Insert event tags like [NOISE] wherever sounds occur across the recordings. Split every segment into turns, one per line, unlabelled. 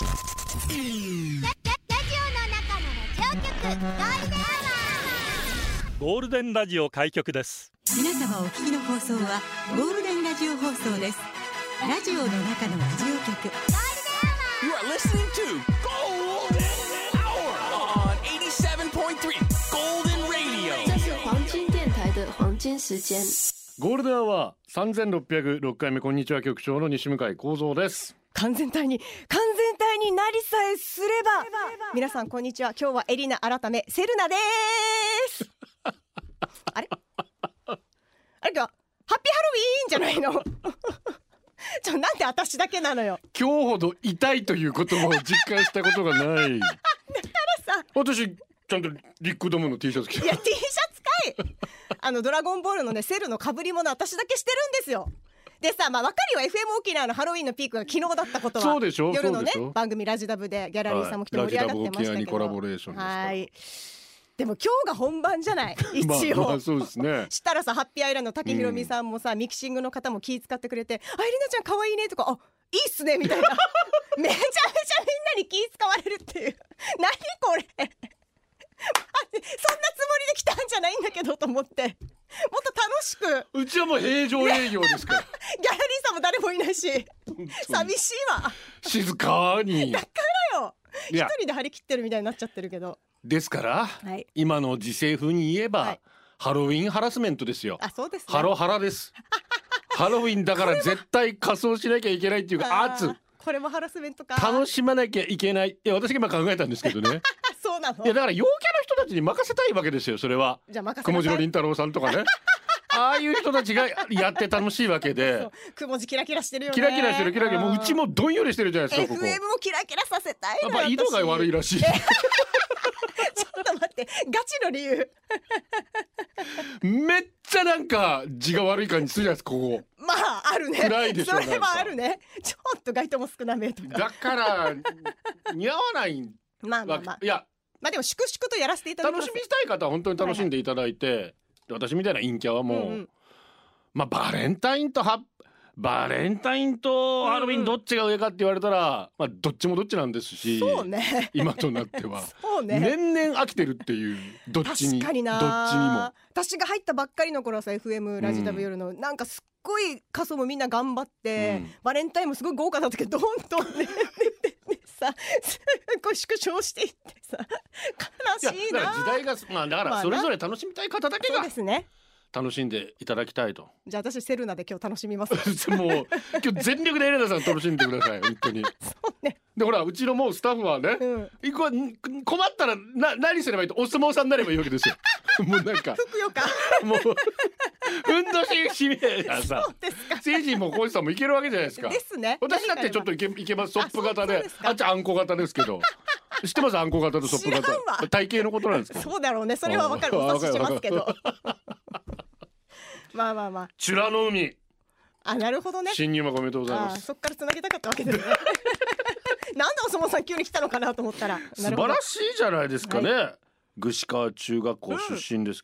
ゴールデンラジオ開局です
皆様お聞きの放送はゴールデンラジオ放送ですラジオの中のラジオ局
You are listening to Golden Hour on 87.3 Golden Radio.
这是黄金电台的黄金时间。
ゴールデンアワー3606回目こんにちは局長の西向井光三です
完全体に完りさえすれば。皆さんこんにちは。今日はエリナ改めセルナです。[LAUGHS] あれ？あれ今日ハッピーハロウィーンじゃないの？[LAUGHS] ちょなんで私だけなのよ。
今日ほど痛いという言葉を実感したことがない。
さ。
私ちゃんとリックドムの T シャツ着て。
いや T シャツかいあのドラゴンボールのねセルの被り物私だけしてるんですよでさまあ分かるよ。FM 沖縄のハロウィンのピークが昨日だったことは。
そうでしょ
夜のね番組ラジダブでギャラリーさんも来て盛り上がってましたけど、
はい。で
も今日が本番じゃない？[LAUGHS] 一応、
まあまあそうですね。[LAUGHS]
したらさハッピーアイランドの竹ひろみさんもさ、ミキシングの方も気遣ってくれて「あエリナちゃん可愛いね」とか「あいいっすね」みたいな。[LAUGHS] めちゃめちゃみんなに気使われるっていう。何これ。あそんなつもりで来たんじゃないんだけどと思ってもっと楽しく。ギャラリー
うちはもう平常営業ですから。[LAUGHS]
さんも誰もいないし。寂しいわ。
静かに。
だからよ。一人で張り切ってるみたいになっちゃってるけど。
ですから、
はい。
今の時勢風に言えば、
はい。
ハロウィンハラスメントですよ。
あそうですね。
ハロハラです。[LAUGHS] ハロウィンだから絶対仮装しなきゃいけないっていうか圧。
これもハラスメントか。
楽しまなきゃいけない。いや私が今考えたんですけどね。
あ [LAUGHS] そうなの。
いやだから陽キャの人たちに任せたいわけですよそれは。
じゃあ任せ
雲
なさい。
次郎凛太郎さんとかね。[LAUGHS] ああいう人たちがやって楽しいわけ
そ
で
う。雲字キラキラしてるよね。
キラキラしてるキラキラ。もううちもどんよりしてるじゃないですかここ。
FM もキラキラさせたい
やっぱ井戸が悪い
私
らしい。[LAUGHS]
ちょっと待ってガチの理由。[LAUGHS]
めっちゃなんか字が悪い感じするじゃないですかここ。
まああるね。
暗いでしょ
それはあるね。ちょっと街灯も少なめとか。
だから似合わない
まあまあまあ。
いや
まあでも粛々とやらせていただきます。
楽しみたい方は本当に楽しんでいただいて、で私みたいな陰キャはもう、
うんうん。
まあバレンタインとハバレンタインとハロウィンどっちが上かって言われたら、まあどっちもどっちなんですし
そうね。
今となっては。[LAUGHS]
そうね。
年々飽きてるっていうどっちにどっちにも。
私が入ったばっかりの頃はさ FM ラジダブ夜の、なんかすっごい仮装もみんな頑張って、
うん。
バレンタインもすごい豪華だったけどどんどんねさすっごい縮小していってさ悲しいな。
時代がまあだからそれぞれ楽しみたい方だけ
そう
が
ですね。
楽しんでいただきたいと。
じゃあ私セルナで今日楽しみます。[LAUGHS]
もう今日全力でエレナさん楽しんでください [LAUGHS] 本当に。
そうね。
でほらうちのもうスタッフはね、
うん。
困ったらな何すればいいとお相撲さんになればいいわけですよ。もうなんか
ふくよか。
もう運動ししめやさ。
そうですか。
成人も浩司さんもいけるわけじゃないですか。
ですね。
私だってちょっといけいけます。ソップ型で。あっちあんこ型ですけど。知ってます？あんこ型とソップ型。体型のことなんですか？
そうだろうね。それはわかる。
あ
お察ししますけど。
わ
まあまあまあ。
チュラの海。
あなるほどね。
新入幕おめでとうございます。
あそっから繋げたかったわけですね。[LAUGHS] なんでお相撲さん急に来たのかなと思ったら。
素晴らしいじゃないですかね、串川中学校出身です、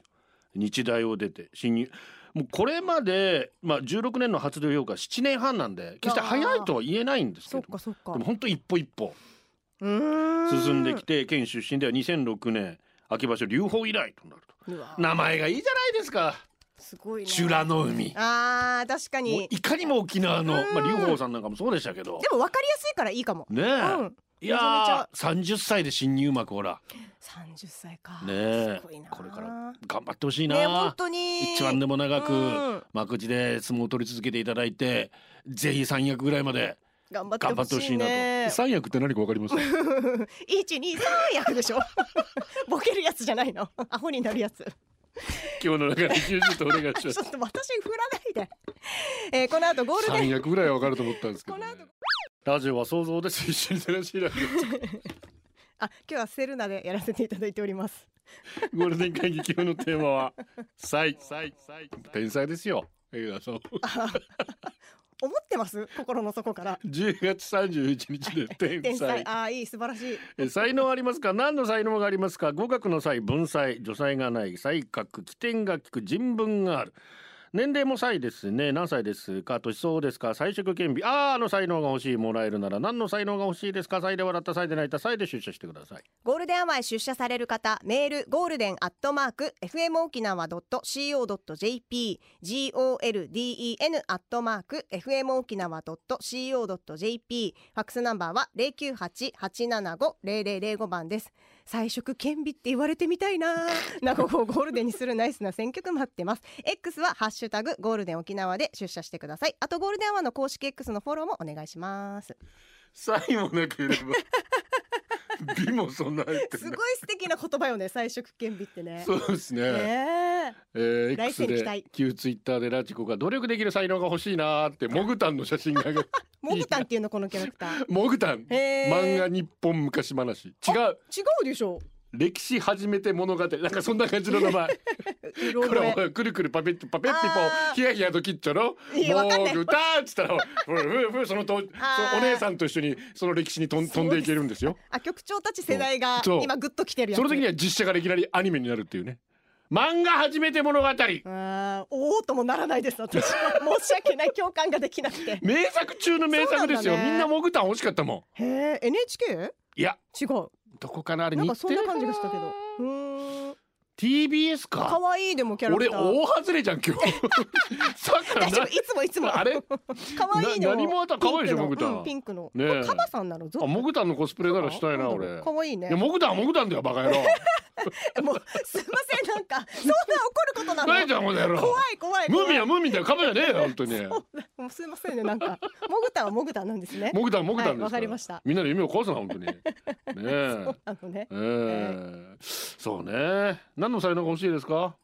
日大を出て新入もうこれまで、まあ、16年の発動評価7年半なんで決して早いとは言えないんですけど。
かそっか。
でも本当一歩一歩進んできて県出身では2006年秋場所龍鳳以来となると。名前がいいじゃないですか。
すごいね。
修羅の海。
あー確かに。
いかにも沖縄の、
うん。
まあ、龍鳳さんなんかもそうでしたけど。
でも分かりやすいからいいかも。
ねえ、
うん
いや
めちゃめちゃ。
ー30歳で新入幕ほら。
30歳か。
ねえ。これから頑張ってほしいな、
ね本当に。
一番でも長
うん。
く幕内で相撲を取り続けていただいてぜひ三役ぐらいまで
頑張ってほしい
なと。
ね
三役って何かわかります？[LAUGHS]
一二三役でしょ。ボケるやつじゃないの。アホになるやつ [LAUGHS]
今日の中で90とお願いします
ちょっと私振らないで、えー、この後ゴールデン
三役ぐらいはわかると思ったんですけど、ね。
この後、
ラジオは想像です。一緒に楽しいラジ [LAUGHS]
あ今日はセルナでやらせていただいております。
オゴールデン会議今日のテーマは「才才才天才ですよ」江田さん [LAUGHS]
思ってます？心の底から。
10月31日で天 [LAUGHS]
天才。
才
ああいい素晴らしい。
え才能ありますか？何の才能がありますか？語学の才文才。如才がない。才覚機転が利く。人文がある年齢も才ですね。何歳ですか？年相応ですか？才色兼備。あーあの才能が欲しい。もらえるなら何の才能が欲しいですか？才で笑った才で泣いた才で出社してください。
ゴールデンアワーへ出社される方メールゴールデンアットマーク FM 沖縄 .co.jp golden アットマーク FM 沖縄 .co.jp ファックスナンバーは098-875-0005番です。才色兼備って言われてみたいな。名古屋をゴールデンにするナイスな選曲待ってます。X はハッシュタグゴールデン沖縄で出社してください。あとゴールデンアワーの公式 X のフォローもお願いします。
才もなければ [LAUGHS] 美も備えて
すごい素敵な言葉よね才色兼備ってね。
そうですね。
ね。え
えー、
期待
旧ツイッターで radiko が努力できる才能が欲しいなーってモグタンの写真が [LAUGHS]
モグタンっていうのこのキャラクター。[LAUGHS]
モグタン。漫画日本昔話。違う。
違うでしょ
歴史初めて物語。なんかそんな感じの名前。これおいくるくるパペッパペッピポヒヤヒヤと切っちゃろもう歌っつったらふうふうふうそのとお姉さんと一緒にその歴史に飛ん飛んでいけるんですよ。
あ局長たち世代が今グッと来てる
その時には実写からいきなりアニメになるっていうね。漫画初めて物語。
おおともならないです私は。申し訳ない共感ができなくて。
名作中の名作ですよ、
ね。
みんなモグタン欲しかったも
へえ NHK
んいや。
違う
どこかな？あれ
なんかそんな感じがしたけど。うーん
TBS か。
可愛いでもキャラク
俺
ター。
大外れじゃん今日。[LAUGHS]
大丈夫いつもいつも。
あれ？
可愛いでも
な何もあった可愛いでしょモグタン。
うんピンクの。
ね
カバさんなの？ぞ
あモグタンのコスプレならしたいな俺。
可愛いね。
いやモグタモグタンだよバカ野郎。[LAUGHS]
もうすいませんなんかそんな怒ることなの？
ないじゃんこの野郎。
怖い怖い
ムーミン
怖い。
はムーミンだよカバじゃねえよ本当に。
もうすいませんねなんか。モグタンはモグタンなんですね。
モグタンモグタン
はいかりました。
みんなの夢を壊すな本当に。ねえ。[LAUGHS]
そうね。
ええ。そうね何の才能が欲しいですか？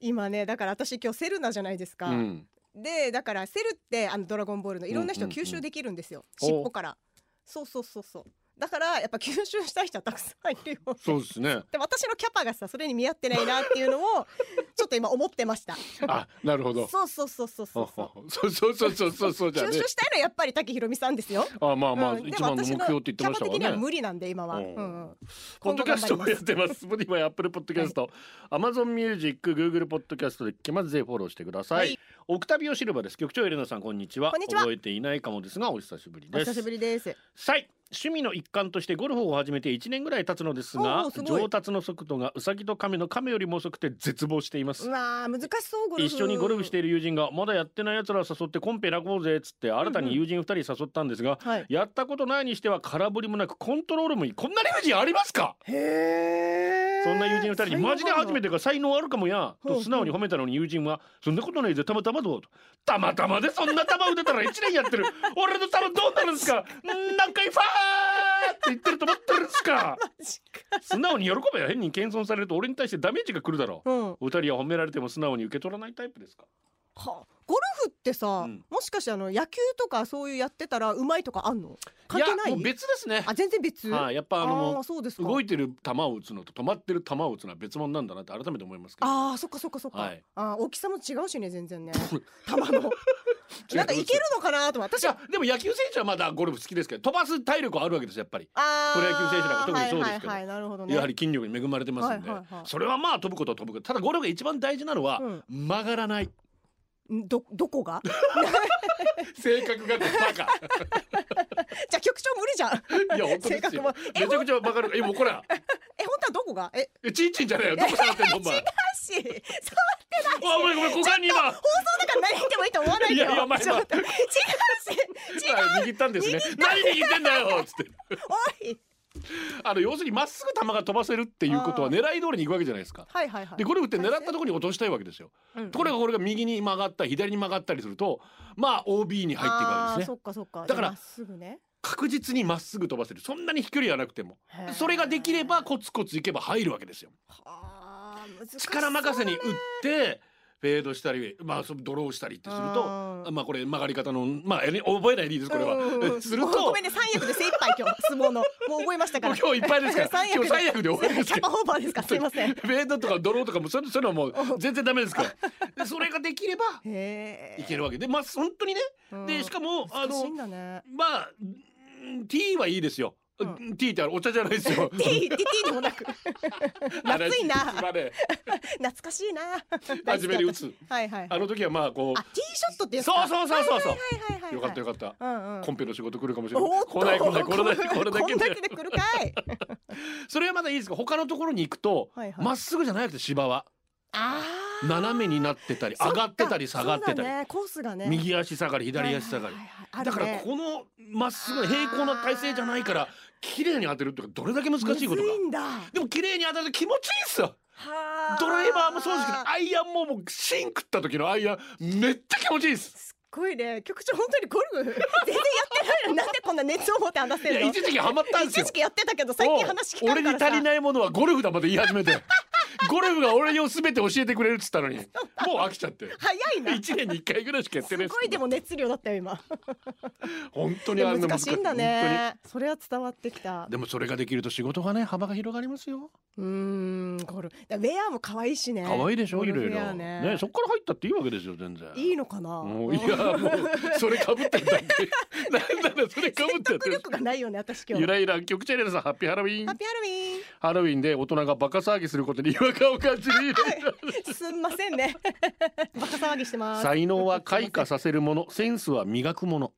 今ねだから私今日セルナじゃないですか、
うん。
でだからセルってあのドラゴンボールのいろんな人
うんうんうん
吸収できるんですよ、
お
尻尾から。そうそうそうそうだからやっぱ吸収したい人はたくさんいるよ
そうですね
で私のキャパがさそれに見合ってないなっていうのを [LAUGHS] ちょっと今思ってました
あなるほど
そうそうそうそうそうそう
そうそうそうそうそう
吸収したいのはやっぱり滝ひろみさんですよ
あまあまあ、
うんで
一番の目標って言ってました
キャパ的には無理なんで今は、
う
うんんうん
ポッドキャストもやってます。Spotify、Apple Podcast、Amazon Music、Google Podcast で聞けます。ぜひフォローしてください。
はい
オクタビオシルバーです。局長エレナさん、こんにちは。
こんにちは
覚えていないかもですが、お久しぶりです。
お久しぶりです
さい。趣味の一環としてゴルフを始めて1年ぐらい経つのですが上達の速度がウサギとカメのカメよりも遅くて絶望しています。
うわー難しそうゴルフ。
一緒にゴルフしている友人がまだやってない奴らを誘ってコンペ選ぼうぜっつって新たに友人2人誘ったんですが、
はい。
やったことないにしては空振りもなくコントロールもいいこんな理不尽ありますか？
へえ
そんな友人2人にマジで初め
て
てが才能あるかもやと素直に褒めたのに友人はそんなことないぜたまたまどうとたまたまでそんな球打てたら1年やってる俺の球どうなるんですかん何回ファーって言ってると思ってるんです [LAUGHS] か。素直に喜べよ。変に謙遜されると俺に対してダメージが来るだろ。う
うん。
お二人は褒められても素直に受け取らないタイプですか。
はゴルフってさ、
うん。
もしかしてあの野球とかそういうやってたらうまいとかあんの？関係ない？
やもう別ですね。
あ全然別？
はい、やっぱあの動いてる球を打つのと止まってる球を打つのは別物なんだなって改めて思いますけど。
あーそっかそっかそっか、
はい。
あー大きさも違うしね全然ね。[LAUGHS] 球の [LAUGHS] なんかいけるのかなと私
いやでも野球選手はまだゴルフ好きですけど飛ばす体力はあるわけですやっぱり。プロ野球選手なんか特にそうですけど。やはり筋力に恵まれてますんで、
はいはいはい。
それはまあ飛ぶことは飛ぶこと。ただゴルフが一番大事なのは、
うん。
曲がらない。
んどどこが？[LAUGHS]
性格がバカ [LAUGHS]
じゃあ局長無理じゃん。
いや本当ですよ。
性格も。
めちゃくちゃ曲がるえもうこれ
え本当はどこが？え？
えちんちんじゃないよどこ触ってんのお前？
違うし。そう
あごめんごめん股間に今。
放送だから何言ってもいいと思わない
いやいやお前
ちょっと。違うし。違う
あ握ったんですね。何握ってんだよつって。
おい [LAUGHS]
あの要するにまっすぐ球が飛ばせるっていうことは
あ
狙い通りに行くわけじゃないですか。
はいはいはい。
でゴルフって狙ったところに落としたいわけですよ。
うん
ところがこれが右に曲がったり左に曲がったりするとまあ OB に入っていくわけですね。
そっかそっか。
だから確実にまっすぐ飛ばせる。そんなに飛距離はなくても。それができればコツコツいけば入るわけですよ。力任せに打ってフェードしたりまあドローしたりってすると
うん
まあこれ曲がり方のまあ覚えないでいいですこれは。
ん
すると
ごめんね三役で精一杯今日相撲の。もう覚えましたから。
今日いっぱいですから。
三役
今日三役で終わりです
キャパオーバーですかすいません。
フェードとかドローとかもそういうのはもう全然ダメですから。でそれができればいけるわけ。でまあ本当にね。でしかもあのまあうん T はいいですよ
う
ティーってあるお茶じゃないですよ。[LAUGHS]
ティーティティーでもなく。[LAUGHS] 夏いな。[LAUGHS] 懐かしいな。
初めに打つ。
はいはい
あの時はまあこ
あティーショットって
そうそうそうそうそう。
はいはいはいはい
よかったよかった。
うんうん。
コンペの仕事来るかもしれない。来ない来ないこれだけこれだけで。
けで来るかい。
それはまだいいですか？他のところに行くとまっすぐじゃなくて芝は斜めになってたり上がってたり下がってたり。
ね。コースがね。
右足下がり左足下がり。
はいはいはい。はい
だからこのまっすぐ平行な体勢じゃないから綺麗に当てるってどれだけ難しいことか。でも綺麗に当たると気持ちいいっすよ。
はあ
ドライバーもそうですけどアイアンももう芯食った時のアイアンめっちゃ気持ちいいです。
すっごいね。局長本当にゴルフ [LAUGHS] 全然やってないのになんでこんな熱を持って話せ
いや
るの
一時期ハマったんですよ。
一時期やってたけど最近話聞かんからさ。
俺に足りないものはゴルフだまで言い始めてゴルフが俺を全て教えてくれるっつったのに。もう飽きちゃって。
早いな。
一年に一回ぐらいしかやってない
すごいでも熱量だったよ今。
本当にあるの
難しいんだ
本
ねそれは伝わってきた。
でもそれができると仕事がね幅が広がりますよ。
うーんゴルフ。だウェアも可愛いしね。
可愛いでしょいろいろ。
ね。
ねそっから入ったっていいわけですよ全然。
いいのかな？
もういやもうそれかぶってるだけ [LAUGHS] なんだろそれかぶって。る
説得力がないよね私今日
ゆらゆら局長レナさんハッピーハロウィン。
ハッピーハロウィ
ハロウィンで大人がバカ騒ぎすることに違和感を感じるゆらゆら
ーンすんませんね。バカ騒ぎしてます。
才能は開花させるものセンスは磨くもの。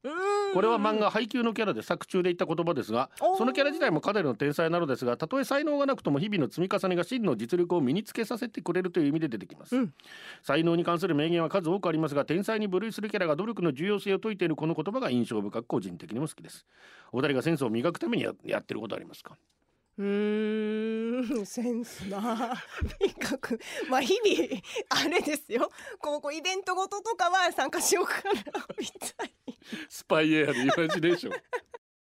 これは漫画配給のキャラで作中で言った言葉ですがそのキャラ自体もかなりの天才なのですがたとえ才能がなくとも日々の積み重ねが真の実力を身につけさせてくれるという意味で出てきます、
うん。
才能に関する名言は数多くありますが天才に部類するキャラが努力の重要性を説いているこの言葉が印象深く個人的にも好きです。お二人がセンスを磨くためにややってることありますか？
うーんセンスな。とにかくまあ日々あれですよ。こうこうイベントごととかは参加しようかなみたい
スパイエアでイマジネーション。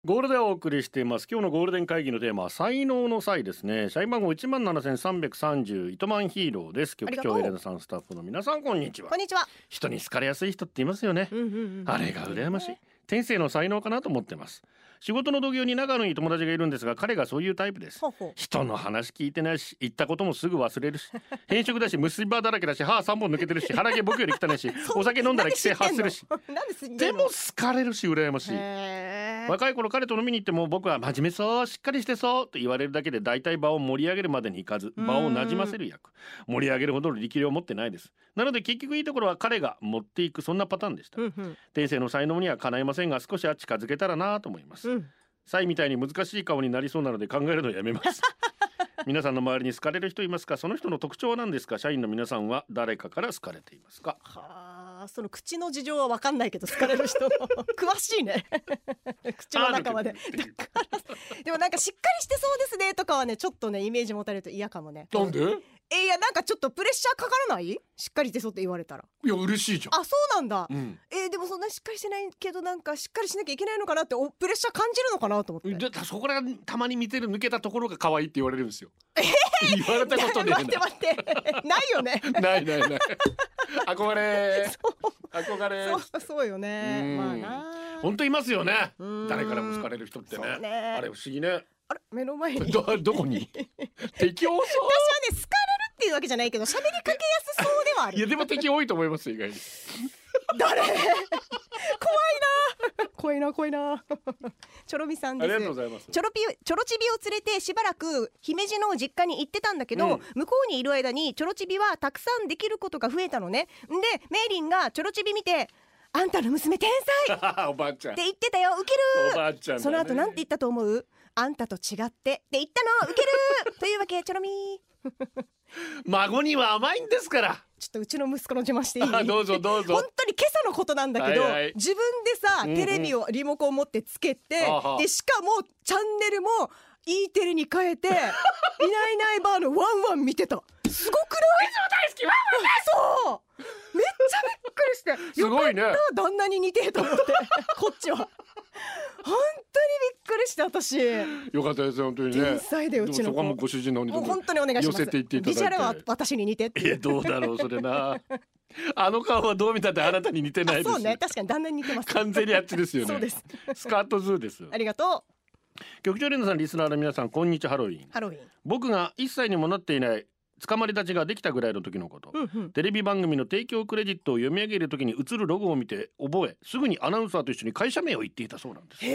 ゴールデンをお送りしています。今日のゴールデン会議のテーマは才能の際ですね。社員番号1万7330糸満ヒーローです。局長エレナさんスタッフの皆さんこんにちは。
こんにちは。
人に好かれやすい人っていますよね。
うんうんうん。
あれが羨ましい。天性の才能かなと思ってます仕事の同業に仲のいい友達がいるんですが彼がそういうタイプです。人の話聞いてないし言ったこともすぐ忘れるし [LAUGHS] 偏食だし虫歯だらけだし歯3本抜けてるし腹毛僕より汚いし [LAUGHS] お酒飲んだら規制発するし。[LAUGHS]
で
も好かれるし羨ましい。若い頃彼と飲みに行っても僕は真面目そうしっかりしてそうと言われるだけで大体場を盛り上げるまでにいかず場をなじませる役。盛り上げるほどの力量を持ってないです。なので結局いいところは彼が持っていくそんなパターンでした。
うんうん。
天性の才能にはかないませんが少しは近づけたらなと思います
うん。
サイみたいに難しい顔になりそうなので考えるのをやめます。[LAUGHS] 皆さんの周りに好かれる人いますか？その人の特徴は何ですか？社員の皆さんは誰かから好かれていますか？
はあその口の事情は分かんないけど好かれる人の [LAUGHS] 詳しいね。[LAUGHS] 口の中まで。でもなんかしっかりしてそうですねとかはねちょっとねイメージ持たれると嫌かもね。
なんで？
えいやなんかちょっとプレッシャーかからない？しっかりしてそうって言われたら
いや嬉しいじゃん
あそうなんだ、
うん
えーでもそんなしっかりしてないけどなんかしっかりしなきゃいけないのかなっておプレッシャー感じるのかなと思って
でそこらたまに見てる抜けたところが可愛いって言われるんですよ。言われたことね
待って待って [LAUGHS] ないよね
えな。ないないない。憧れ。憧れ。
そうそうよね
うん
まあな
本当いますよね
うん。
誰からも好かれる人ってね。
ね
あれ不思議ね。
あれ目の前に
どどこに？敵多そ
私はね好かっていうわけじゃないけど喋りかけやすそうではあ
う。い
る
やでも敵多いと思いますよ意外に。
誰？怖いな怖いな怖いなチョロミさん
あり
です
がとうございます。
チョロピチョロチビを連れてしばらく姫路の実家に行ってたんだけど、
うん
向こうにいる間にチョロチビはたくさんできることが増えたのねんでメイリンがチョロチビ見て「あんたの娘天才!」っ [LAUGHS]
おばあちゃん
て。言ってたよウケ
お
る
ばあちゃね。
その後なんて言ったと思う？あんたと違ってって言ったのウケる。というわけチョロミ
孫には甘いんですから。
ちょっとうちの息子の邪魔していい？
あどうぞどうぞ。
本。当に今朝のことなんだけど、
はいはい。
自分でさ、
うんうん。
テレビをリモコン持ってつけて、
はあはあ
でしかもチャンネルも E テレに変えて [LAUGHS] いないいないばあのワンワン見てた。すごくない？
大好きワンワン。
そうめっちゃびっくりして
すごいね。
旦那に似てえと思って。こっちは本当にびっくりして私。
よかったですよ本当にね。
天才だようちの子。
でもそこはもうご主人の
もう本当にお願いします。
寄せていっていただいて。
ビジュアルは私に似てって。
どうだろうそれな。あの顔はどう見たってあなたに似てないです
あそうね。確かに旦那に似てます。
完全にあっちですよね。
そうです。
スカートズーです
ありがと
局長レナさんリスナーの皆さんこんにちはハロウィン。
うハロウィン。
僕が一歳にもなっていない捕まり立ちができたぐらいの時のこと、
うんうん。
テレビ番組の提供クレジットを読み上げる時に映るロゴを見て覚えすぐにアナウンサーと一緒に会社名を言っていたそうなんです。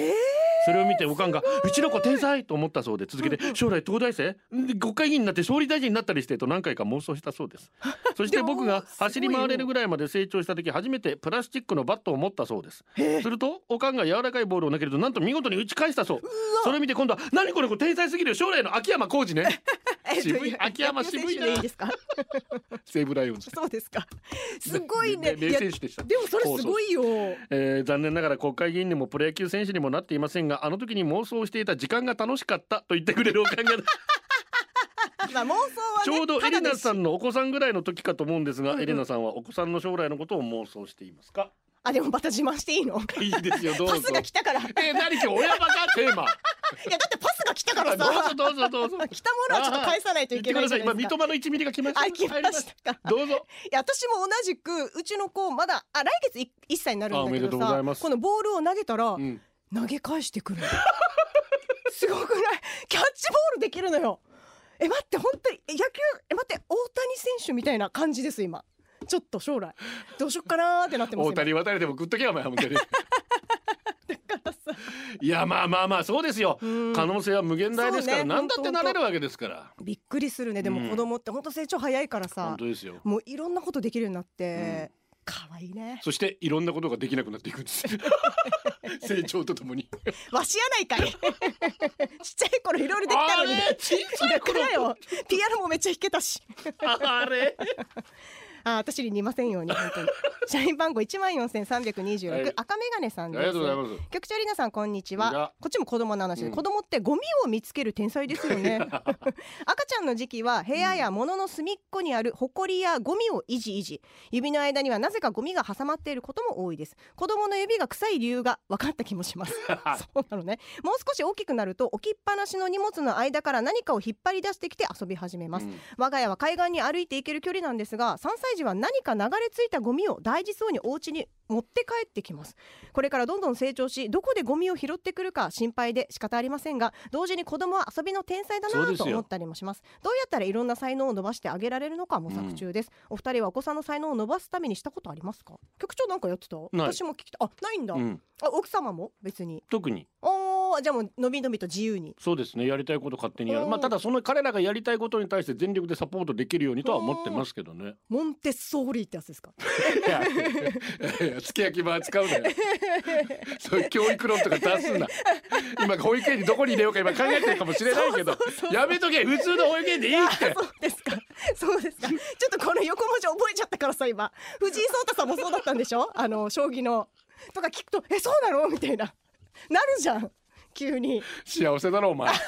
それを見ておかんが「うちの子天才!」と思ったそうで続けて「将来東大生で国会議員になって総理大臣になったりして」と何回か妄想したそうです。[LAUGHS] そして僕が走り回れるぐらいまで成長した時初めてプラスチックのバットを持ったそうです。するとおかんが柔らかいボールを投げるとなんと見事に打ち返したそう。それを見て今度は「何これこれ天才すぎるよ。将来の秋山浩二ね。
え
渋い？秋山渋いな。
でいいですか？[LAUGHS]
西武ライオンズ。
そうですか。すごいね。
で名選手でした。
でもそれすごいよ。
えー残念ながら国会議員にもプロ野球選手にもなっていませんがあの時に妄想していた時間が楽しかったと言ってくれるおかげで [LAUGHS]
まあ妄想はね
ちょうどエリナさ
ん
んのお子さんぐらいの時かと思うんですが、エリナさんはお子さんの将来のことを妄想していますか？
あでもまた自慢していいの？
いいですよどうぞ。
パスが来たから。い
えー、何今日親バカ？テーマ。
やだってパスが来たから
どうぞ
さ
どうぞどうぞ。
来たものはちょっと返さないといけないじゃない
今
ですか。
三笘の1ミリが来ました。
あ来ました。か
どうぞ。
いや私も同じくうちの子まだあ来月い1歳になるんだけどさこのボールを投げたら、
うん。
投げ返してくる。の [LAUGHS] すごくない？キャッチボールできるのよ。え待って本当にえ野球え待って大谷選手みたいな感じです今ちょっと将来どうしよっかなーってなってます
大谷渡れても食っとけよお前本当に。[LAUGHS] いやまあまあまあそうですよ。
うん。
可能性は無限大ですから、
ね
何だってなれるわけですから。
びっくりするね。でも子供って本当成長早いからさ
本、当ですよ。
もういろんなことできるようになって、可愛いね。
そしていろんなことができなくなっていくんです。[LAUGHS] 成長とともに。
わしやないかい。[LAUGHS] ちっちゃい頃いろいろできたのに。
あれ小さい頃。
よ。ピアノもめっちゃ弾けたし。
あれ？
あ私に似ませんように本当に。[LAUGHS] 社員番号一万四千三百二十
はい。
六赤メガネさんです。
ありがとうございます。
局長りなさんこんにちは。こっちも子供の話で、
うん。
子供ってゴミを見つける天才ですよね。[LAUGHS] 赤ちゃんの時期は部屋や物の隅っこにあるホコリやゴミをいじいじ。指の間にはなぜかゴミが挟まっていることも多いです。子供の指が臭い理由が分かった気もします。[LAUGHS] そうなのね。もう少し大きくなると置きっぱなしの荷物の間から何かを引っ張り出してきて遊び始めます、
うん。
我が家は海岸に歩いて行ける距離なんですが3歳児は何か流れ着いたゴミを大事そうにお家に持って帰ってきます。これからどんどん成長しどこでゴミを拾ってくるか心配で仕方ありませんが同時に子供は遊びの天才だなと思ったりもします。どうやったらいろんな才能を伸ばしてあげられるのか模索中です、お二人はお子さんの才能を伸ばすためにしたことありますか？局長なんかやってた？私も聞きたあないんだ、
うん、
あ奥様も別に。
特に。
おーじゃあもうのびのびと自由に。
そうですね。やりたいこと勝手にやる。
うん。
まあただその彼らがやりたいことに対して全力でサポートできるようにとは思ってますけどね。[LAUGHS]
モンテッソーリってやつですか？
いやいやすき焼き場使うなよ。[LAUGHS] そういう教育論とか出すな。[LAUGHS] 今保育園にどこに入れようか今考えてるかもしれないけどやめとけ。普通の保育園でいいって。
そうですか。そうですか。ちょっとこの横文字覚えちゃったからさ今。藤井聡太さんもそうだったんでしょ？あの将棋の。とか聞くとえそうなの？みたいな。なるじゃん。急に
幸せだろお前 [LAUGHS]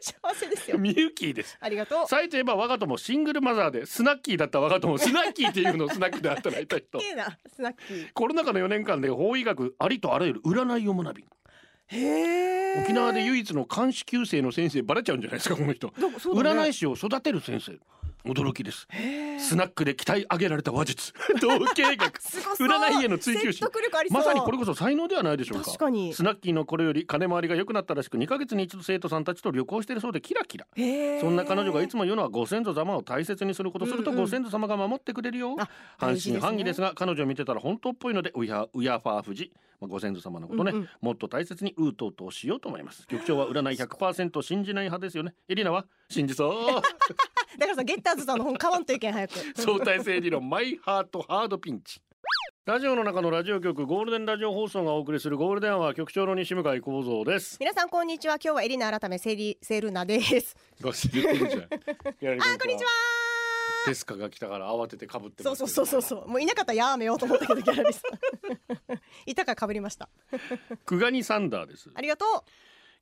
幸せですよ。
ミユキーです
ありがとう。
サイといえば我が友シングルマザーでスナッキーだった我が友スナッキーっていうのをスナックで働いた人
いいなスナッキー。
コロナ禍の4年間で法医学ありとあらゆる占いを学び
へえ。
沖縄で唯一の監視級生の先生バレちゃうんじゃないですかこの人、占い師を育てる先生驚きです。スナックで鍛え上げられた話術。[LAUGHS] 統計学 [LAUGHS] 占いへの追求
説
心まさにこれこそ才能ではないでしょうか。
確かに。
スナッキーのこれより金回りが良くなったらしく2ヶ月に一度生徒さんたちと旅行しているそうでキラキラ。そんな彼女がいつも言うのはご先祖様を大切にすることすると
うんうん。
ご先祖様が守ってくれるよ、
あ
半
大事ですね
信半疑ですが彼女を見てたら本当っぽいのでウヤウヤファーフジ、まあ、ご先祖様のことね、
うんうん。
もっと大切にうーとうとうしようと思います。局長は占い100%信じない派ですよね。エリナは信じそう。[LAUGHS]
だからさゲッターズさんの本買わんといけん早く。
相対性理論マイハートハードピンチ。ラジオの中のラジオ局ゴールデンラジオ放送がお送りするゴールデンは局長の西向井光三です。
皆さんこんにちは。今日はエリナ改めセリセルナです。
どうして言ってるじゃん。[LAUGHS]
あこんにちは。
テスカが来たから慌ててかぶって
そう
ます
そうそうそうそうもう。いなかったらやめようと思ったけどギャラリーさんいたから被りました。
クガニサンダーです。
ありがとう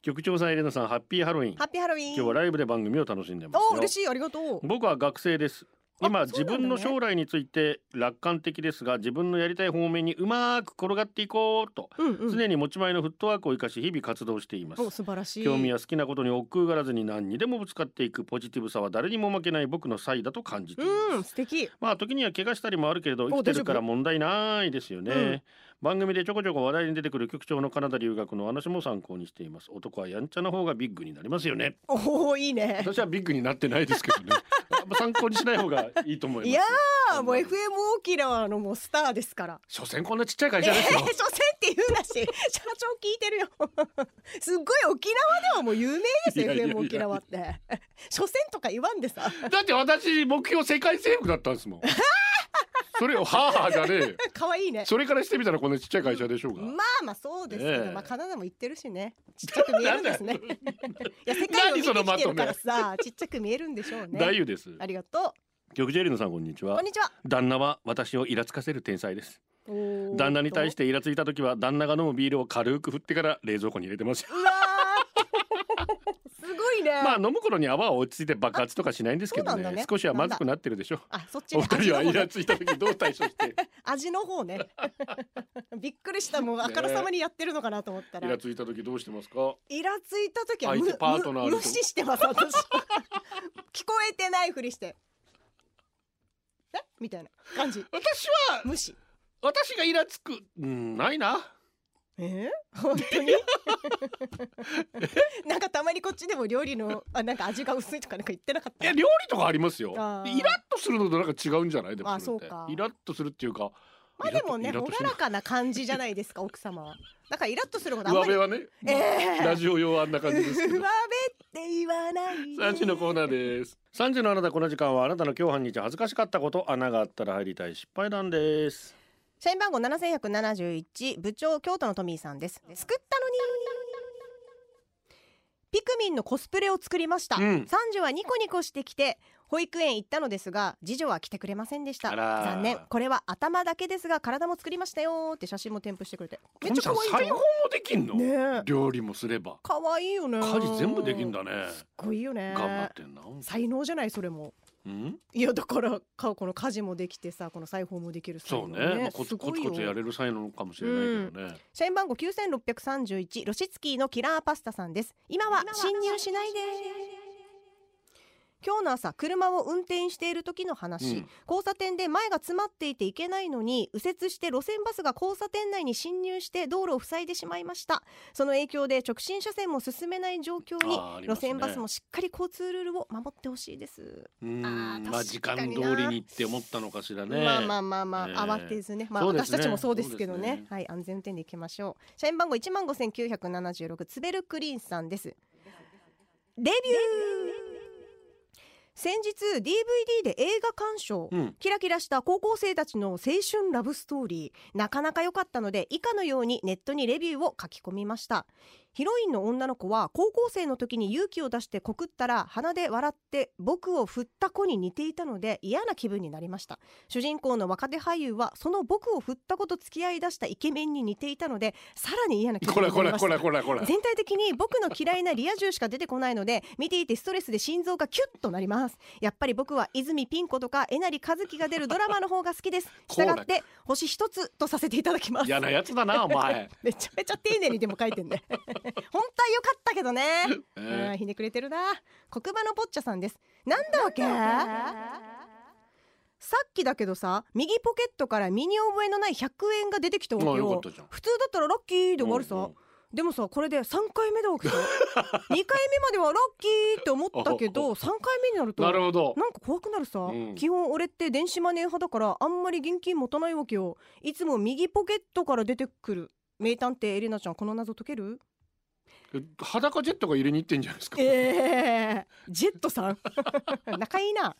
局長さんエレナさんハッピーハロウィン。
ハッピーハロウィン。
今日はライブで番組を楽しんでますよ。
お嬉しいありがとう。
僕は学生です。今、
ね。
分の将来について楽観的ですが自分のやりたい方面にうまく転がっていこうと、
うんうん。
常に持ち前のフットワークを生かし日々活動しています。
お素晴らしい。
興味や好きなことに億劫がらずに何にでもぶつかっていくポジティブさは誰にも負けない僕の才だと感じています、
うん素敵。
まあ時には怪我したりもあるけれど生きてるから問題ないですよね、
うん
番組でちょこちょこ話題に出てくる局長のカナダ留学の話も参考にしています。男はやんちゃな方がビッグになりますよね。
おおいいね。
私はビッグになってないですけどね。[LAUGHS] 参考にしない方がいいと思います
いやーもう FM 沖縄のもうスターですから。
所詮こんなちっちゃい会社
えー、
ですよ、[LAUGHS]
所詮って言うなし。社長聞いてるよ。[LAUGHS] すっごい沖縄ではもう有名ですよ FM 沖縄って。所詮とか言わんでさ。
だって私目標世界征服だったんですもんそれをはあはあじゃねえよ。[LAUGHS]
可愛いね。
それからしてみたらこんなちっちゃい会社でしょうが、
まあまあそうですけど、
ねえ。
まあカナダも行ってるしね。ちっちゃく見えるんですね。[LAUGHS] いや世界を見てきてるからさちっちゃく見えるんでしょうね。
大夫です。
ありがと
局ジェリーノさんこんにちは。
うこんにちは。
旦那は私をイラつかせる天才です。旦那に対してイラついた時は旦那が飲むビールを軽く振ってから冷蔵庫に入れてます。よ
うわー [LAUGHS] すごいね、
まあ飲む頃に泡は落ち着いて爆発とかしないんですけどね。
ね。
少しはまずくなってるでしょ。
あそっち
お
ね
二人はイラついた時どう対処して。[LAUGHS]
味の方ね。[LAUGHS] びっくりした。もうあからさまにやってるのかなと思ったら、
イラついた時どうしてますか？
イラついた時はむ
相手パートナー
無視してます私。聞こえてないふりして。え？みたいな感じ。
私は
無視。
私がイラつくうんないな
え？ー、本当に？[LAUGHS] なんかたまにこっちでも料理のあなんか味が薄いとかなんか言ってなかった？
いや料理とかありますよ。イラッとするのとなんか違うんじゃない？でも
あ
それって。
そうか。
イラッとするっていうか
まあでもね
イラッとイラッと
朗らかな感じじゃないですか奥様は。だからイラッとすることあんまり。
上辺はね、
えー。
ラジオ用あんな感じですけど。
上辺って言わない。で
三時のコーナーです。三時のあなたこの時間はあなたの今日半日恥ずかしかったこと穴があったら入りたい失敗談です
社員番号7171部長京都のトミーさんです。作ったのに。ピクミンのコスプレを作りました、
うん。
三女はニコニコしてきて保育園行ったのですが次女は来てくれませんでした。
あら
残念。これは頭だけですが体も作りましたよって写真も添付してくれて。めっちゃ可愛いじゃん
裁縫もできんの、
ねえ。
料理もすれば。
可愛いよね
家事全部できんだね。
すっごいよね
頑張ってんな
才能じゃないそれも。
うん？
いやだからかこの家事もできてさこの裁縫もできる才
そう
能
ね。まあコツコツコツやれる才能かもしれないけどね、
社員番号9631ロシツキーのキラーパスタさんです。今は侵入しないで今日の朝車を運転している時の話、
うん。
交差点で前が詰まっていていけないのに右折して路線バスが交差点内に進入して道路を塞いでしまいました。その影響で直進車線も進めない状況に、
ね。
路線バスもしっかり交通ルールを守ってほしいです、あー
まあ時間通りにって思ったのかしらね。
まあまあまあまあ、
ええ。
慌てずね、まあ
ね。
私たちもそうですけどね。
ね。
はい安全運転でいきましょう。社員番号一万五千九百七十六ツベルクリーンさんです。レビュー先日 DVD で映画鑑賞、
うん。
キラキラした高校生たちの青春ラブストーリーなかなか良かったので以下のようにネットにレビューを書き込みましたヒロインの女の子は高校生の時に勇気を出して告ったら鼻で笑って僕を振った子に似ていたので嫌な気分になりました。主人公の若手俳優はその僕を振った子と付き合い出したイケメンに似ていたのでさらに嫌な気
こ
分になりました。全体的に僕の嫌いなリア充しか出てこないので見ていてストレスで心臓がキュッとなります。やっぱり僕は泉ピン子とかえなりかずきが出るドラマの方が好きです。
こら
従って星一つとさせていただきます。
嫌なやつだなお前。[LAUGHS]
めちゃめちゃ丁寧にでも書いてんね [LAUGHS] 本当は良かったけどね、[LAUGHS]
え
うんひねくれてるな。黒板のぽっちゃさんです。なんだわけ？さっきだけどさ右ポケットから身に覚えのない100円が出てきたわ
まあ
けよ普通だったらラッキーで終わるさ、
うんうん
でもさこれで3回目だわけさ。[LAUGHS] 2回目まではラッキーって思ったけど3回目になると
なるほど。
なんか怖くなるさ、
うん。
基本俺って電子マネー派だからあんまり現金持たないわけよ。いつも右ポケットから出てくる名探偵エレナちゃんこの謎解ける？
裸ジェットが入れに行ってんじゃないですか、
ええジェットさん？[LAUGHS] 仲いいな。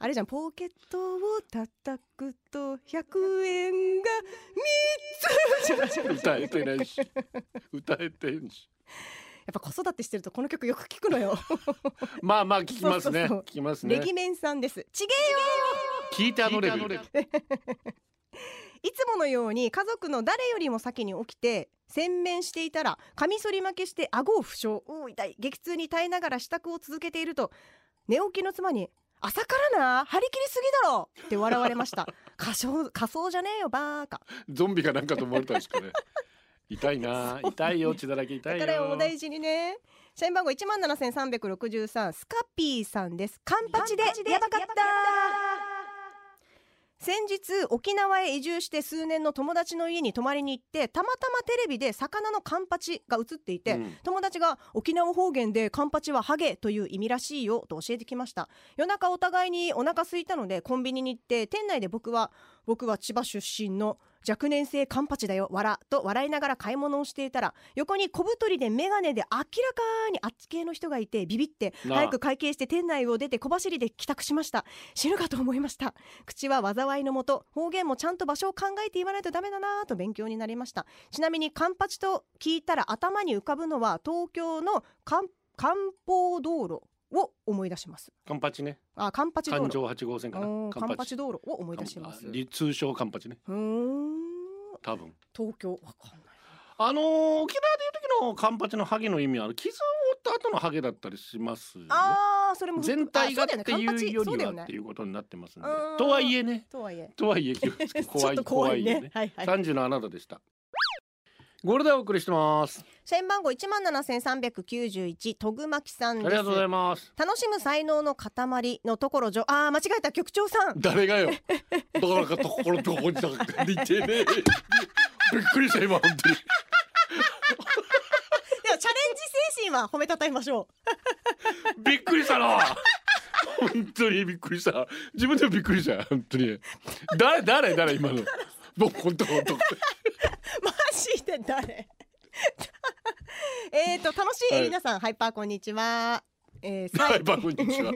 あれじゃんポケットを叩くと100円が3つ。
歌えてないし。歌えてんし。
やっぱ子育てしてるとこの曲よく聞くのよ。
まあまあ聞きますね。聞きますね。
レギメンさんです。ちげ
聞いてあのレベル
えよいつものように家族の誰よりも先に起きて洗面していたらカミソリ負けして顎を負傷。おー痛い。激痛に耐えながら支度を続けていると寝起きの妻に朝からな張り切りすぎだろって笑われました。仮装仮装じゃねえよバーカ。
ゾンビかなんかと思われたんですかね。[LAUGHS] 痛いな痛いよ血だらけ痛い
だ
よ
からお大事にね。社員番号一万七千三百六十三。スカピーさんです。カンパチでやばかった先日沖縄へ移住して数年の友達の家に泊まりに行ってたまたまテレビで魚のカンパチが映っていて、
うん。
友達が沖縄方言でカンパチはハゲという意味らしいよと教えてきました。夜中お互いにお腹空いたのでコンビニに行って店内で僕は僕は千葉出身の若年性カンパチだよわらと笑いながら買い物をしていたら横に小太りで眼鏡で明らかにあっち系の人がいてビビって早く会計して店内を出て小走りで帰宅しました。死ぬかと思いました。口は災いのもと方言もちゃんと場所を考えて言わないとダメだなぁと勉強になりました。ちなみにカンパチと聞いたら頭に浮かぶのは東京の漢方道路を思い出します。
カンパチね。
あカンパチ道路。
環状8号線かな。
カンパチ。道路を思い出します。
通称カンパチね。
うーん。
多分。
東京わかんない。
あのー沖縄でいう時のカンパチのハゲの意味はあの傷を負った後のハゲだったりしますよね。
あーそれも
全体がっていうよりはっていうことになってますんで。とはいえね。
とはいえ。
とはいえ気をつけ怖い [LAUGHS]
怖いね。
よね。
はいはい。
37度でしたゴールデンお送りしてます。
社員番号一万七千三百九十一トグマキさんです。
ありがとうございます。
楽しむ才能の塊のところじょあー間違えた局長さん。
誰がよ。だからかところどこにだって似てねえ。[LAUGHS] びっくりした今本当に。
ではチャレンジ精神は褒めたたえましょ
びっくりしたな。本当にびっくりした。自分でもびっくりした本当に。誰誰誰今の。[LAUGHS] 僕本当本当 [LAUGHS]
誰？[LAUGHS] えーと楽しい。エリナさん、ハイパーこんにちは。えー、さい
はいバこんにちは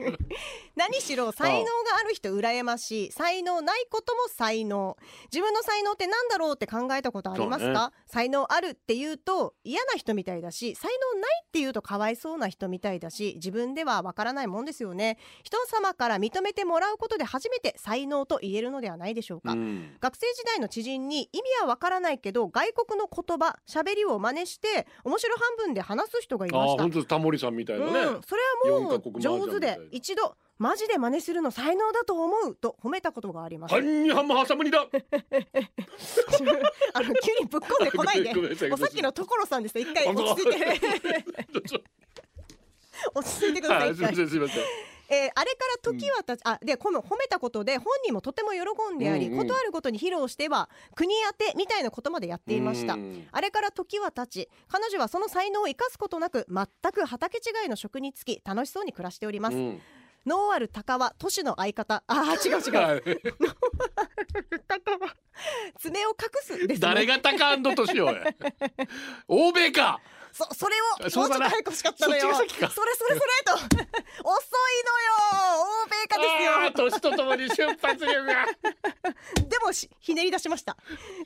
何しろ才能がある人羨ましい。才能ないことも才能。自分の才能ってなんだろうって考えたことありますか、才能あるって言うと嫌な人みたいだし才能ないって言うとかわいそうな人みたいだし自分ではわからないもんですよね。人様から認めてもらうことで初めて才能と言えるのではないでしょうか、
うん。
学生時代の知人に意味はわからないけど外国の言葉喋りを真似して面白半分で話す人がい
あ
ました。
本当タモリさんみたいなね、
うん、それはもう上手で一度マジで真似するの才能だと思うと褒めたことがあります。あの急にぶっこんでこないで。もうさっきの所さんですね一回落ち着いて。[LAUGHS] 落ち着いてください
はいすみませんすみません。
えーあれから時はたち、あでこの褒めたことで本人もとても喜んであり、
うんうん。
ことあるごとに披露しては国当てみたいなことまでやっていました。
うん
あれから時は経ち彼女はその才能を生かすことなく全く畑違いの職に就き楽しそうに暮らしております、
うん
ノーアル高は都市の相方。あー [LAUGHS] 違う違う。
はい。
爪を隠すです、ね、
誰がタカアンドトシよおい欧米か。
そそれをもうちょっと早く欲しかったのよ。
そ
れそれそれと。[LAUGHS] 遅いのよ。欧米化ですよ。
あー年とともに瞬発力が。
でもしひねり出しました。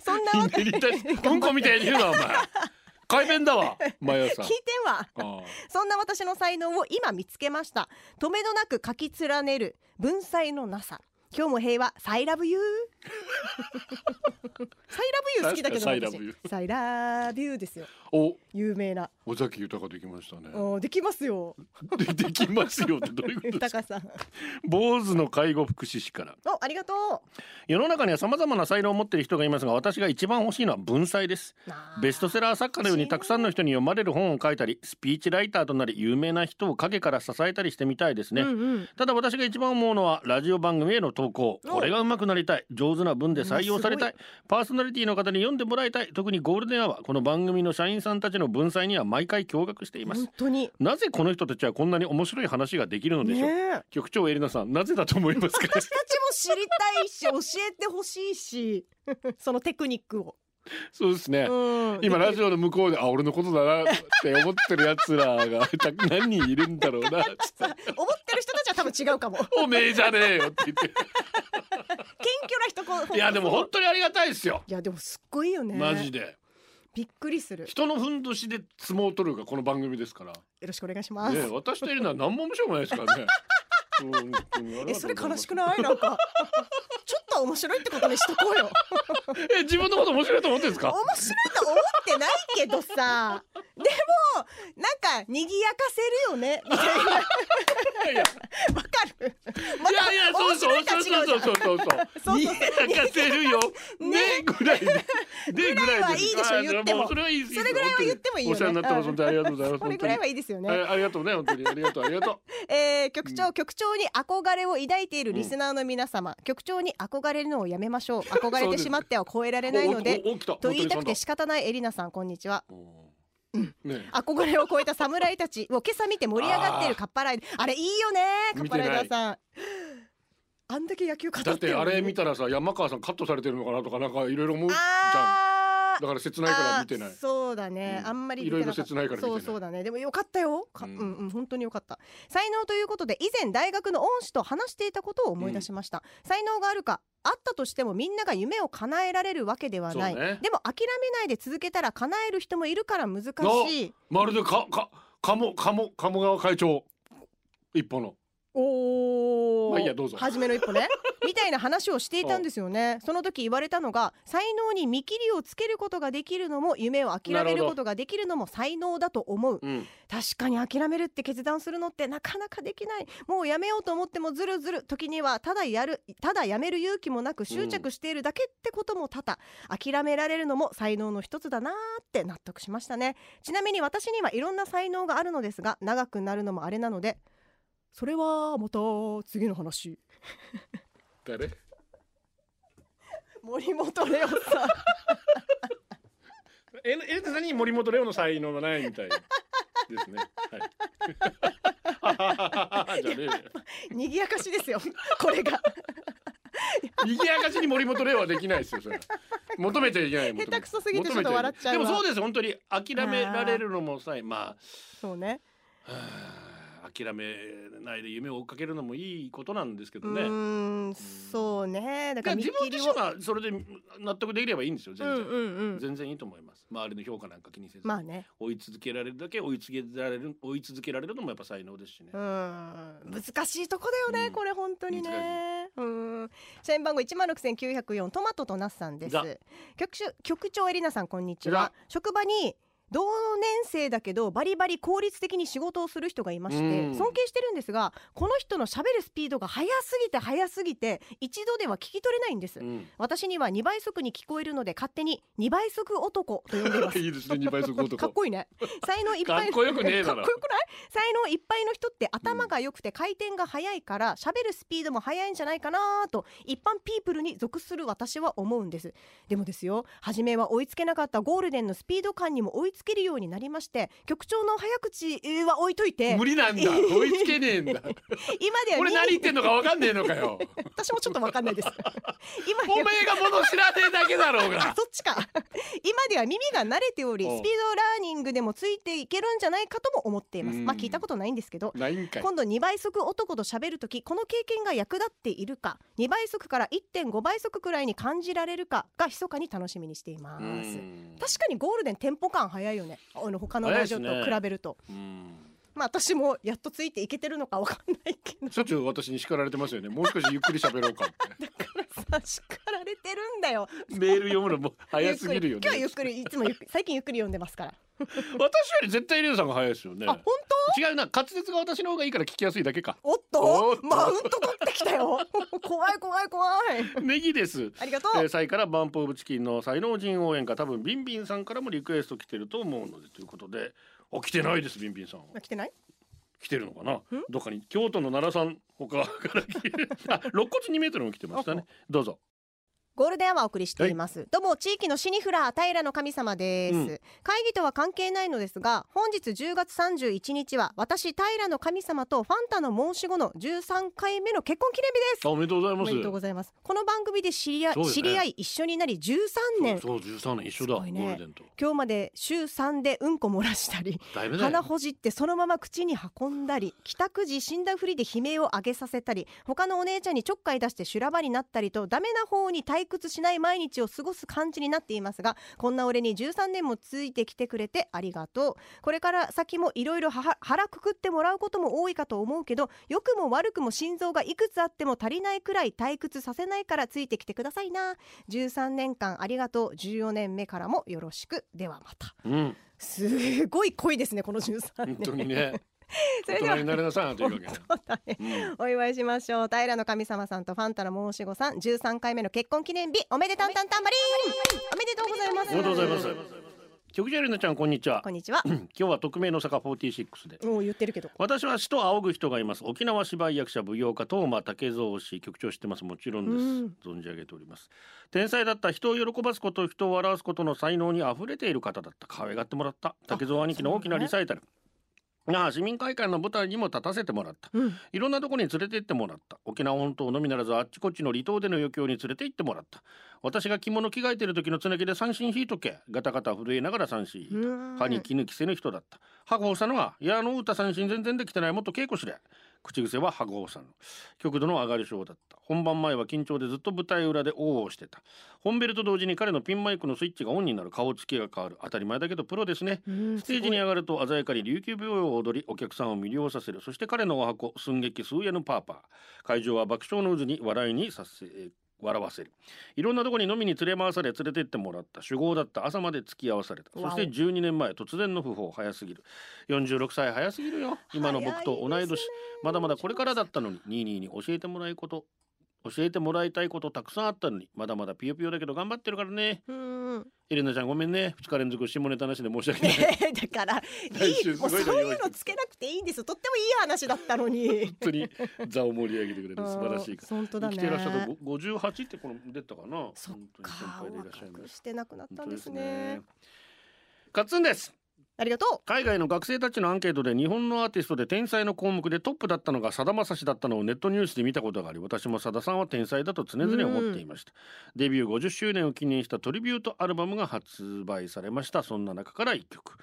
そんなわけ。
ひねり出し [LAUGHS] うんこみたいに言うなお前改弁だわ [LAUGHS] 毎朝
聞いてんわ。
あー
そんな私の才能を今見つけました。止めどなく書き連ねる文才のなさ。今日も平和。サイラブユーサイラブユー好きだけど
サイラブユー
私サイラブユーですよ。
お
有名な。
尾崎豊できましたね。
おできますよ。[LAUGHS]
でできますよってどういうことですか？[LAUGHS]
高さん。
坊主の介護福祉士から。
おありがと
世の中には様々な才能を持っている人がいますが私が一番欲しいのは文才です。
う
ベストセラー作家のようにたくさんの人に読まれる本を書いたりスピーチライターとなり有名な人を陰から支えたりしてみたいですね、
うんうん。
ただ私が一番思うのはラジオ番組への投稿。
お。
これが上手くなりたい。上手な文で採用されたい。パーソナリティの方に読んでもらいたい。特にゴールデンアワー。この番組の社員さんたちの文才には毎回驚愕しています。
本当に。
なぜこの人たちはこんなに面白い話ができるのでしょう、
ねえ。
局長エリナさんなぜだと思いますか？
私たちも知りたいし教えてほしいし [LAUGHS] そのテクニックを、
そうですね、
うん、
今ラジ
オ
オの向こうであ俺のことだなって思ってるやつらがた何人いるんだろうな [LAUGHS] つって。
思ってる人たちは多分違うかも。謙 [LAUGHS]
おめえじゃねえよって言って。
虚な人こ
いやでも本当にありがたいですよ。
いやでもすっごいよね。
マジで
びっくりする。よ
人のふんどしで相撲を取るがこの番組ですから。
ろしくお願いします、
ね私とエリナは何も面白くないですからね
えそれ悲しくない？なんかちょっと面白いってことにしとこうよ。[LAUGHS]
え自分のこと面白いと思ってるんですか？
面白いと思ってないけどさなんか賑やかせるよねみたいない
や
わかるま
いやいやそうそうそうそうそうそうそう
そう
にやかせるよねぐらいででぐらい
はいいでしょ
あ
言っても
うそれはいいです
それぐらいは言ってもいいよね
お世話になってます本当にありがとうございます
これぐらいはいいですよね、
はいありがとうね本当にありがとうありがと
えー局長、局長に憧れを抱いているリスナーの皆様、局長に憧れるのをやめましょう。[LAUGHS] 憧れてしまっては超えられ
う
ないのでと言いたくて仕方ないエリナさんこんにちは。
そん。なね
憧れを超えた [LAUGHS] 侍たちを今朝見て盛り上がっているカッパライダーあれいいよねカッパライダーさん。あんだけ野球語って
だってあれ見
た
たらさ山川さんカットされてるのかなとかなんかいろいろ思うじゃん [LAUGHS] だから切ないから見てない。
そうだね、
うん。
あんまり
いろいろ切ないから見てない。
そうそうだね。でもよかったよ。か、
う
うんん、うん本当によかった。才能ということで以前大学の恩師と話していたことを思い出しました、才能があるかあったとしてもみんなが夢を叶えられるわけではない、
ね。
でも諦めないで続けたら叶える人もいるから難しい。
まるでかか鴨鴨鴨川会長。一歩の
おー。
まあいいやどうぞ。
初めの一歩ね。[LAUGHS] みたいな話をしていたんですよね。その時言われたのが才能に見切りをつけることができるのも夢を諦めることができるのも才能だと思う。
うん。
確かに諦めるって決断するのってなかなかできない。もうやめようと思ってもずるずる時にはただやるただやめる勇気もなく執着しているだけってことも多々、諦められるのも才能の一つだなーって納得しましたね。ちなみに私にはいろんな才能があるのですが長くなるのもあれなのでそれはまた次の話。
誰？
森本レオさん。
ええ何？森本レオの才能がないみたいですね。はい。[LAUGHS] じゃね。えよ
賑やかしですよこれが。
賑やかしに森本レオはできないですよ。それ求めちゃいけない。
下手くそすぎてちょっと笑っちゃうわ
でもそうです本当に諦められるのもさま
そうね。
あはあ諦めないで夢を追っかけるのもいいことなんですけ
う
どね。
ーんそうね。だから見
自分自身はそれで納得できればいいんですよ全然、
うんうんうん。
全然いいと思います。周りの評価なんか気にせず、
まあね。
追い続けられるだけ追い続けられる追い続けられるのもやっぱ才能ですしね、
うん。難しいとこだよね、
うん。
これ本当にね。うん。社員番号一万六千九百四トマトとナスさんです。
ざ
局長局長エリナさんこんにち
ざ
は職場に同年生だけどバリバリ効率的に仕事をする人がいまして
うん。
尊敬してるんですがこの人の喋るスピードが速すぎて速すぎて一度では聞き取れないんです。
うん。
私には2倍速に聞こえるので勝手に2倍速男と呼んでいます。[LAUGHS]
いいですね二倍速男。
かっこいいね。才能いっぱい
かっこよくねえだろ。
かっこよくない？才能いっぱいの人って頭が良くて回転が速いから喋るスピードも速いんじゃないかなと一般ピープルに属する私は思うんです。でもですよ初めは追いつけなかったゴールデンのスピード感にも追いつけるようになりまして局長の早口は置いといて。
無理なんだ。[LAUGHS] 追いつけねえんだ。
今では
俺何言ってんのかわかんねえのかよ。
私もちょっとわかんないです。[LAUGHS] 今
おめえが物知らねえだけだろう
あ
が。[LAUGHS]
そっちか。今では耳が慣れておりスピードラーニングでもついていけるんじゃないかとも思っています。
うん。
まあ聞いたことないんですけど
ないんかい。
今度2倍速男と喋るときこの経験が役立っているか2倍速から1.5倍速くらいに感じられるかが密かに楽しみにしています。
うん。
確かにゴールデンテンポ感早いよね。あの他のラジオと比べると、
うん。
まあ私もやっとついていけてるのかわかんないけど。
しょっちゅう私に叱られてますよね。もう少しゆっくり喋ろうかって。
さ叱られてるんだよ。
メール読むのも早すぎるよね。
今日はゆっくりいつもゆっくり最近ゆっくり読んでますから。
私より絶対リュウさんが早いですよね。
あ本
違うな。滑舌が私の方がいいから聞きやすいだけか。
当おっと。マウント取ってきたよ。[LAUGHS] 怖い怖い怖い。
ネギです。
ありがとう、
えー、サイからバンプオブチキンの才能人応援歌。多分ビンビンさんからもリクエスト来てると思うので。ということで。あ来てないですビンビンさん
あ来てない？
来てるのかな？どっかに。京都の奈良さん他から来てる。[LAUGHS] あ肋骨2メートルも来てましたね。どうぞ
ゴールデンアワーお送りしています、どうも地域のシニフラー平の神様です、
うん。
会議とは関係ないのですが本日10月31日は私平の神様とファンタの申し子の13回目の結婚記念日です。
あおめでとうございます。
おめでとうございます。この番組で知り合い、
そうよね。
知り合い一緒になり13年。
そうそう13年一緒だ、
すごいね。
ゴールデンと。
今日まで週3でうんこ漏らしたり
だいぶだよ
鼻ほじってそのまま口に運んだり帰宅時死んだふりで悲鳴を上げさせたり他のお姉ちゃんにちょっかい出して修羅場になったりとダメな方に退屈しない毎日を過ごす感じになっていますがこんな俺に13年もついてきてくれてありがとう。これから先もいろいろ腹くくってもらうことも多いかと思うけど良くも悪くも心臓がいくつあっても足りないくらい退屈させないからついてきてくださいな。13年間ありがとう。14年目からもよろしく。ではまた。
うん。
すごい濃いですねこの13
本
年。
当にね [LAUGHS]
それでは。
大人になれなさいというわけね。
お祝いしましょう。平の神様さんとファンタの申し子さん13回目の結婚記念日おめでたんたんたんばりん。おめでとうございます。
おめでとうございます。局長エレナちゃんこんにちは。
こんにちは。[CLEARS THROAT]
今日は匿名の坂46で
もう言ってるけど。
私は死と仰ぐ人がいます。沖縄芝居役者舞踊家東間竹蔵氏局長知ってます。もちろんです、存じ上げております。天才だった人を喜ばすこと人を笑わすことの才能にあふれている方だった。可愛がってもらった。竹蔵兄貴の大きなリサイタルああ市民会館の舞台にも立たせてもらった、
うん。
いろんなとこに連れて行ってもらった。沖縄本島のみならずあっちこっちの離島での余興に連れて行ってもらった。私が着物着替えてる時のつなぎで三振引いとけ。ガタガタ震えながら三振歯に気抜きせぬ人だった。白鵬さんのは「いやあの歌三振全然できてない。もっと稽古しれ」口癖は白鵬さんの極度の上がり症だった。本番前は緊張でずっと舞台裏でオーをしてた。本ベルと同時に彼のピンマイクのスイッチがオンになる。顔つきが変わる。当たり前だけどプロですね。
うん
ステージに上がると鮮やかに琉球舞踊を踊りお客さんを魅了させる。そして彼のお箱寸劇スーヤヌパーパー。会場は爆笑の渦に笑いにさせ笑わせる。いろんなとこに飲みに連れ回され連れてってもらった。酒豪だった。朝まで付き合わされた。そして12年前突然の訃報早すぎる。46歳早すぎるよ。今の僕と同い年。まだまだこれからだったのに。ニーニーに教えてもらいこと教えてもらいたいことたくさんあったのにまだまだピヨピヨだけど頑張ってるからね。
うん
エレナちゃんごめんね。2日連続下ネタなしで申し訳ない。[LAUGHS]
だからいいもうそういうのつけなくていいんですよ。とってもいい話だったのに。
本当に [LAUGHS] 座を盛り上げてくれる素晴らしい
うん本当だね。
生きてらっしゃる五十八ってこの出たかな。
そっか
先輩でいらっしゃいます。
若くして亡くなったんです
本
ね。
カッツンです
ありがと
海外の学生たちのアンケートで日本のアーティストで天才の項目でトップだったのがさだまさしだったのをネットニュースで見たことがあり私もさださんは天才だと常々思っていました。デビュー50周年を記念したトリビュートアルバムが発売されました。そんな中から一曲、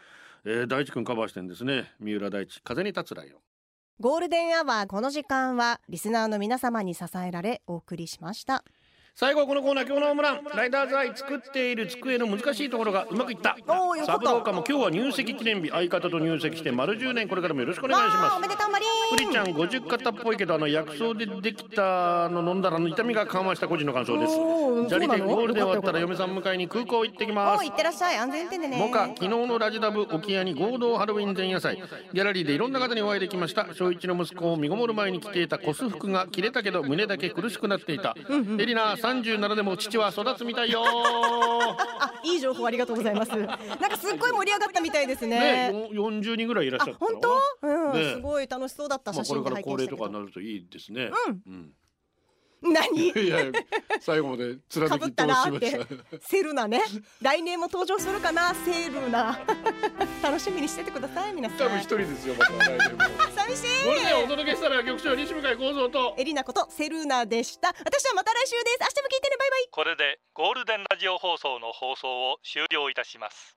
えー、大地くんカバーしてんですね。三浦大知風に立つライオン。
うゴールデンアワーこの時間はリスナーの皆様に支えられお送りしました
最後はこのコーナー今日のホームラン。ライダーズアイ作っている机の難しいところがうまくいった。サブローカも今日は入籍記念日相方と入籍して丸10年これからもよろしくお願いします。
おめでとうマリ
プリちゃ
ン
ん50型っぽいけどあの薬草でできたの飲んだらあの痛みが緩和した個人の感想です。砂利店
そうなの？
ゴールで終わったら
よ
嫁さん迎えに空港行ってきます。
おいってらっしゃい安全運転でね
モカ昨日のラジダブ沖屋に合同ハロウィン前夜祭ギャラリーでいろんな方にお会いできました。小一の息子を身ごもる前に着ていたコス服が着れたけど胸だけ苦しくなっていた。エリナ37でも父は育つみたいよ。
あいい情報ありがとうございます。なんかすっごい盛り上がったみたいですね。
ねよ40人ぐらいいらっしゃった
あ本当？うん、
ね。
すごい楽しそうだった
まあ
写真で
これから
拝見したけど。
恒例とかになるといいですね。うん
何？[LAUGHS]
いや最後まで貫
かぶった
き通しましてた
セルナね。来年も登場するかな？セルナ。[LAUGHS] 楽しみにしててください皆さん。
多分一人ですよまた来年も。[LAUGHS]
寂しい。
これでお届けしたら局長西向井幸三と。
エリナことセルナでした。私はまた来週です。明日も聞いてね。バイバイ。
これでゴールデンラジオ放送の放送を終了いたします